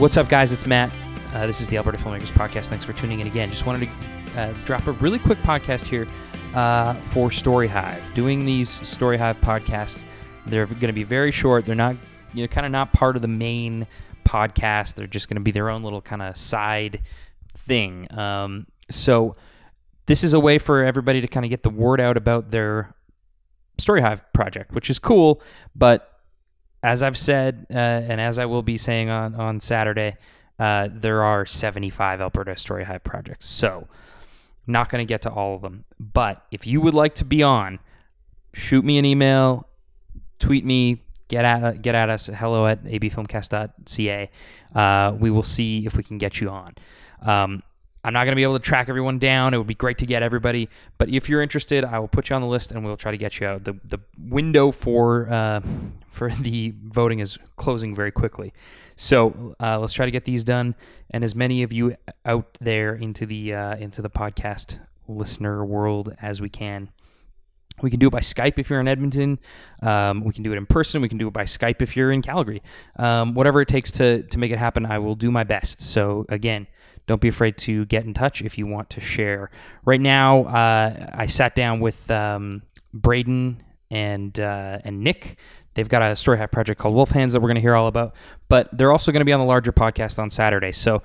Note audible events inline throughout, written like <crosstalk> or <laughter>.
What's up, guys? It's Matt. Uh, this is the Alberta Filmmakers Podcast. Thanks for tuning in again. Just wanted to uh, drop a really quick podcast here uh, for Story Hive. Doing these Story Hive podcasts, they're going to be very short. They're not, you know, kind of not part of the main podcast. They're just going to be their own little kind of side thing. Um, so this is a way for everybody to kind of get the word out about their Story Hive project, which is cool. But as I've said, uh, and as I will be saying on on Saturday, uh, there are 75 Alberta Story Hive projects. So not going to get to all of them. But if you would like to be on, shoot me an email, tweet me, get at get at us hello at abfilmcast.ca. Uh, we will see if we can get you on. Um, I'm not going to be able to track everyone down. It would be great to get everybody, but if you're interested, I will put you on the list and we'll try to get you out. The the window for uh, for <laughs> the voting is closing very quickly, so uh, let's try to get these done and as many of you out there into the uh, into the podcast listener world as we can. We can do it by Skype if you're in Edmonton. Um, we can do it in person. We can do it by Skype if you're in Calgary. Um, whatever it takes to to make it happen, I will do my best. So again, don't be afraid to get in touch if you want to share. Right now, uh, I sat down with um, Braden and uh, and Nick. They've got a story hive project called Wolf Hands that we're going to hear all about, but they're also going to be on the larger podcast on Saturday. So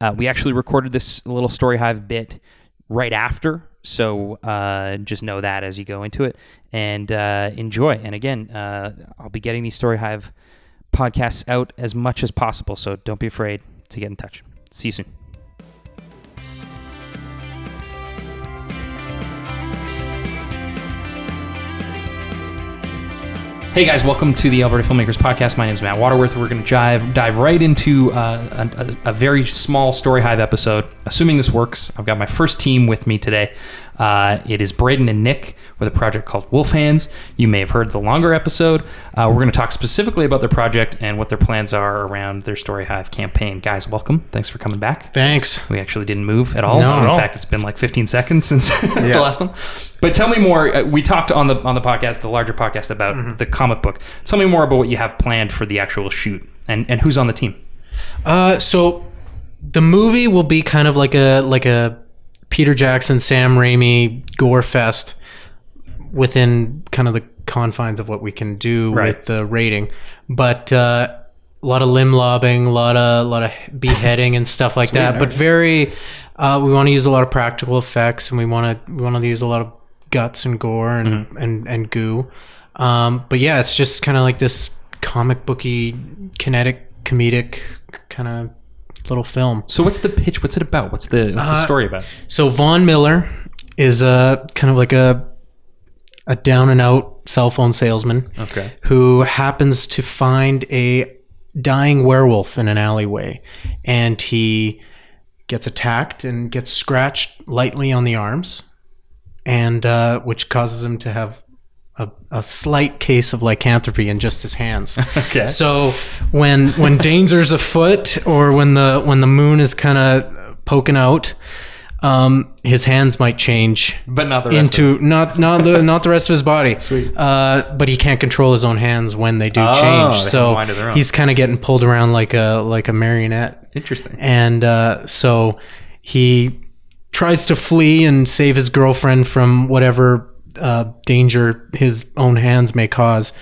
uh, we actually recorded this little story hive bit right after. So uh, just know that as you go into it and uh, enjoy. And again, uh, I'll be getting these story hive podcasts out as much as possible. So don't be afraid to get in touch. See you soon. Hey guys, welcome to the Alberta Filmmakers Podcast. My name is Matt Waterworth. We're going to dive dive right into uh, a, a, very small Story Hive episode. Assuming this works, I've got my first team with me today. Uh, it is Braden and Nick with a project called Wolf Hands. You may have heard the longer episode. Uh, we're going to talk specifically about their project and what their plans are around their Story Hive campaign. Guys, welcome. Thanks for coming back. Thanks. We actually didn't move at all. No, In at all. fact, it's been like 15 seconds since <laughs> the last one. But tell me more. uh, We talked on the on the podcast, the larger podcast, about Mm-hmm. the comic book. Tell me more about what you have planned for the actual shoot and and who's on the team. Uh, so the movie will be kind of like a like a Peter Jackson, Sam Raimi gore fest within kind of the confines of what we can do Right. with the rating, but uh, a lot of limb lobbing, a lot of a lot of beheading and stuff like that. all But very, uh, we want to use a lot of practical effects, and we want to we want to use a lot of guts and gore and Mm-hmm. and and goo. Um, but yeah, it's just kind of like this comic booky, kinetic, comedic kind of little film. So what's the pitch? What's it about? What's the what's the Uh, story about? So Vaughn Miller is a kind of like a a down and out cell phone salesman Okay. who happens to find a dying werewolf in an alleyway and he gets attacked and gets scratched lightly on the arms and uh, which causes him to have a, a slight case of lycanthropy in just his hands <laughs> Okay. so when when danger's afoot or when the when the moon is kind of poking out um, his hands might change but not the rest of into not not the not the rest of his body. <laughs> Sweet. Uh, but he can't control his own hands when they do Oh, change. have So a mind of their own. he's kind of getting pulled around like a like a marionette. Interesting. And uh, so he tries to flee and save his girlfriend from whatever uh, danger his own hands may cause.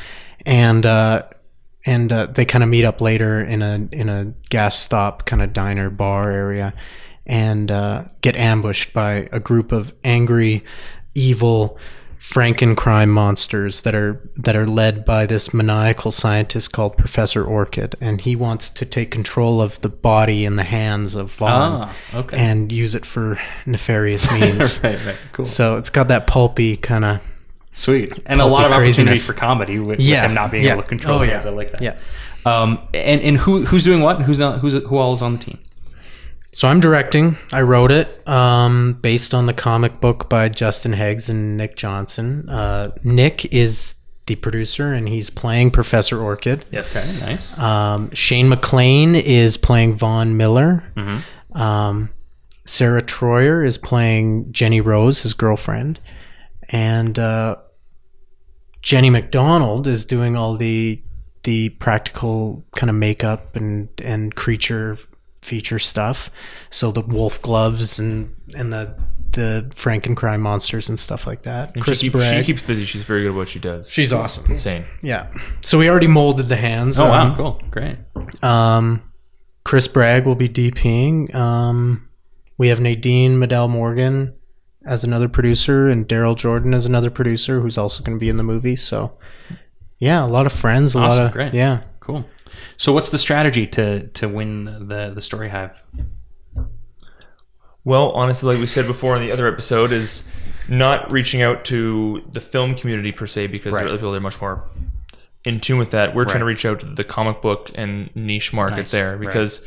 And uh, and uh, they kind of meet up later in a in a gas stop kind of diner bar area, and uh, get ambushed by a group of angry, evil. Frankencrime monsters that are that are led by this maniacal scientist called Professor Orchid, and he wants to take control of the body and the hands of Vaughn Ah, okay. and use it for nefarious <laughs> means. right, right, cool, So it's got that pulpy kind of sweet, and a lot of opportunity craziness. for comedy with, Yeah, with him not being yeah. able to control Oh, his yeah. hands. I like that. yeah. Um, and and who who's doing what? And who's on, who's who all is on the team? So I'm directing. I wrote it um, based on the comic book by Justin Heggs and Nick Johnson. Uh, Nick is the producer, and he's playing Professor Orchid. Yes. Okay. Nice. Um, Shane McLean is playing Vaughn Miller. Mm-hmm. Um, Sarah Troyer is playing Jenny Rose, his girlfriend, and uh, Jenny McDonald is doing all the the practical kind of makeup and and creature feature stuff. So the wolf gloves and and the the Frankencrime monsters and stuff like that. And Chris she, keeps, she keeps busy. She's very good at what she does. She's awesome. insane. Yeah. So we already molded the hands. Oh wow, Um, cool, great. Um, Chris Bragg will be DPing. Um, we have Nadine Medell Morgan as another producer, and Daryl Jordan as another producer, who's also going to be in the movie. So, yeah, a lot of friends, a Awesome, lot of great. yeah. Cool. So, what's the strategy to to win the the story hive? Well, honestly, like we said before in the other episode, is not reaching out to the film community per se because Right. there are people that are much more in tune with that. We're trying to reach out to the comic book and niche market Nice. there Right. because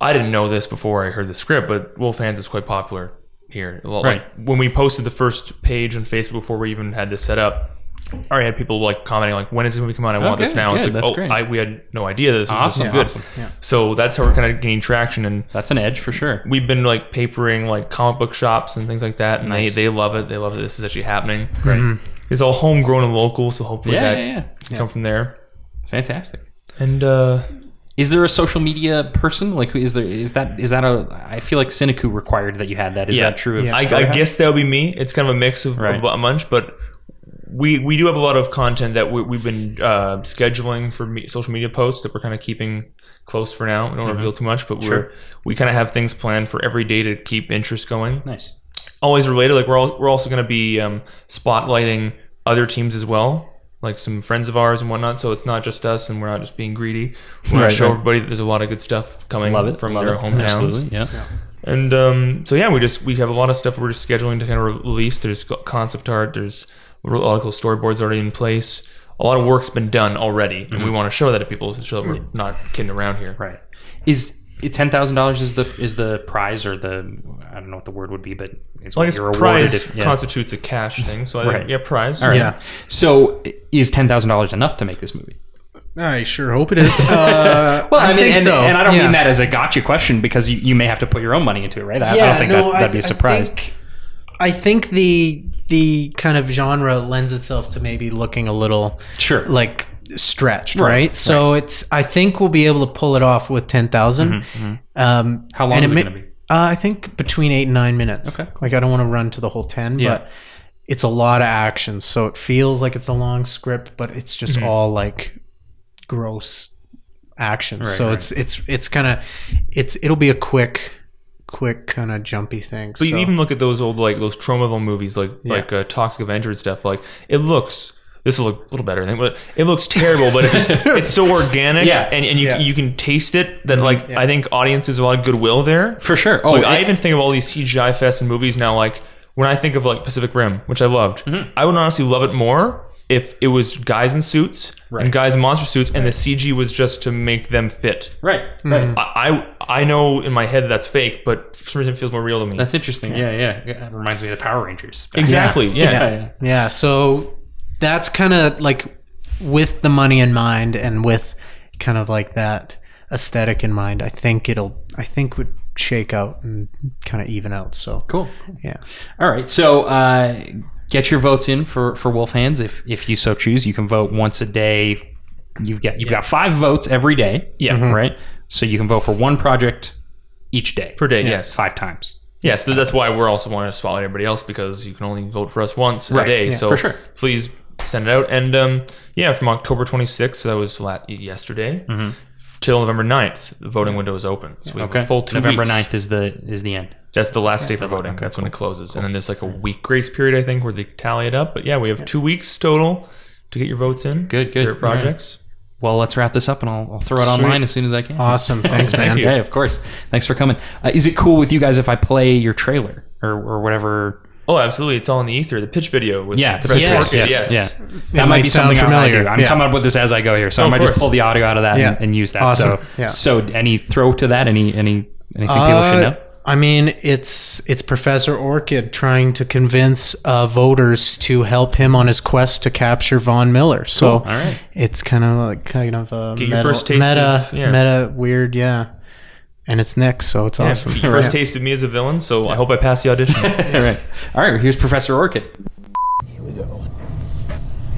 I didn't know this before I heard the script, but Wolf Hands is quite popular here. Well, Right. Like when we posted the first page on Facebook before we even had this set up. I already had people like commenting like, "When is this movie come out? I want Okay, this now." It's good. like, That's "Oh, great. I, we had no idea this was this Awesome, good." awesome. Yeah. So that's how we're kind of gaining traction, and That's an edge for sure. we've been like papering like comic book shops and things like that, and Nice. they, they love it. They love it. This is actually happening. Right. It's all homegrown and local, so hopefully Yeah, that yeah, yeah. can come from there. Fantastic. And uh, Is there a social media person? Like, who is there? Is that is that a? I feel like Cinecu required that you had that. Is Yeah. that true? Of Yeah. I, I Hive? guess that would be me. It's kind of a mix of, Right. of a bunch, but we we do have a lot of content that we, we've been uh, scheduling for me, social media posts that we're kind of keeping close for now. We don't reveal too much, but Mm-hmm. Sure. we're we kind of have things planned for every day to keep interest going. Nice. always related. Like we're all, we're also going to be um, spotlighting other teams as well, like some friends of ours and whatnot. So it's not just us, and we're not just being greedy. We're going to show right. everybody that there's a lot of good stuff coming Love it from love their it. hometowns. Absolutely. Yeah. And um, so yeah, we just we have a lot of stuff we're just scheduling to kind of release. There's concept art. There's a lot of cool storyboards already in place. A lot of work's been done already, and we want to show that to people to show that we're not kidding around here. Right. Is ten thousand dollars is the is the prize or the I don't know what the word would be, but it's Well, I what guess you're awarded. prize if- yeah. constitutes a cash thing, so I Right. think, yeah, prize. All right. Yeah. So is ten thousand dollars enough to make this movie? I sure hope it is. <laughs> Uh, Well, I, mean, think and, so. and I don't Yeah. mean that as a gotcha question because you, you may have to put your own money into it, right? I, I yeah, don't think no, that, that'd be I- a surprise. I think, I think the the kind of genre lends itself to maybe looking a little Sure. like stretched, Right, right? So it's I think we'll be able to pull it off with ten Um, Mm-hmm, How long is it may- gonna be? Uh, I think between eight and nine minutes. Okay. Like I don't want to run to the whole ten, Yeah. but it's a lot of action, so it feels like it's a long script, but it's just Mm-hmm. all like gross action. so right. it's it's it's kind of it's it'll be a quick, quick kind of jumpy thing. But you even look at those old like those Tromaville movies, like like uh, Toxic Avenger and stuff. Like it looks. This will look a little better, I think, but it looks terrible. But it just, <laughs> it's so organic, Yeah. and, and you Yeah. you can taste it. That like I think audiences have a lot of goodwill there. For sure. Oh, Like, I even think of all these CGI fests and movies now. Like when I think of like Pacific Rim, which I loved, Mm-hmm. I would honestly love it more if it was guys in suits and guys in monster suits, and the CG was just to make them fit. right. Right. I I, I know in my head that's fake, but for some reason it feels more real to me. That's interesting. Yeah, yeah. yeah. It reminds me of the Power Rangers. exactly yeah. Yeah, yeah. Yeah, so that's kind of like with the money in mind and with kind of like that aesthetic in mind. I think it'll, I think would shake out and kind of even out. So Cool. yeah, All right. So uh, get your votes in for for Wolf Hands if if you so choose. You can vote once a day. You've got you've got five votes every day. Yeah. Right. So you can vote for one project each day per day. Yes, five times. yes. so that's why we're also wanting to spotlight everybody else because you can only vote for us once Right, a day. yeah, so for sure. please send it out. And um, yeah, from October 26th, so that was la- yesterday, f- till November 9th, the voting window is open. So we have. Okay. a full two November weeks. 9th is the is the end. That's the last day for voting. That's when it closes. And then there's like a week grace period, I think, where they tally it up. But yeah, we have two weeks total to get your votes in. Good, good. for your projects. Well, let's wrap this up, and I'll, I'll throw it online as soon as I can. awesome. Thanks, Thank man. you. Yeah, of course. Thanks for coming. Uh, is it cool with you guys if I play your trailer or, or whatever? Oh, absolutely. It's all in the ether. The pitch video with Yeah, Professor Yes. Orchid, Yes. yes. Yeah, that might might be something I might familiar. do. I'm Yeah. coming up with this as I go here, so I might just pull the audio out of that Yeah. and, and use that. Awesome. So, Yeah. so any throw to that? Any any anything people should Uh, know? I mean, it's it's Professor Orchid trying to convince uh, voters to help him on his quest to capture Vaughn Miller. So All right. it's kind of like kind of a Get your meta, first taste meta, of- yeah. meta weird, yeah. And it's Nick, so it's Yeah, awesome. You <laughs> first Yeah. tasted me as a villain, so I hope I pass the audition. <laughs> All right. All right. Here's Professor Orchid. Here we go.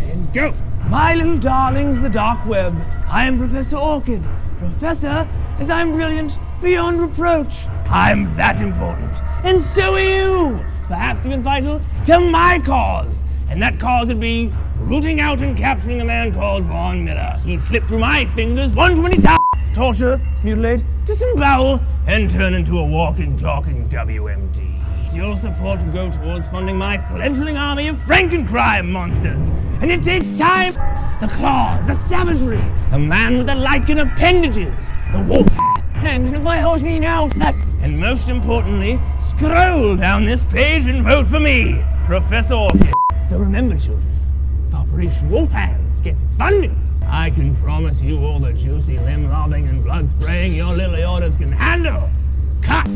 And go. My little darlings, the dark web. I am Professor Orchid. Professor, as I'm brilliant beyond reproach. I'm that important. And so are you. Perhaps even vital to my cause. And that cause would be rooting out and capturing a man called Vaughn Miller. He slipped through my fingers 120 times. Torture, mutilate, disembowel, and turn into a walking, talking WMD. Your support will go towards funding my fledgling army of Frankencrime monsters. And it takes time. The claws, the savagery, the man with the lycan appendages, the wolf hands of my horny now, and most importantly, scroll down this page and vote for me, Professor. So remember, children, Operation Wolf Hands gets its funding, I can promise you all the juicy limb lobbing and blood spraying your little orders can handle. Cut!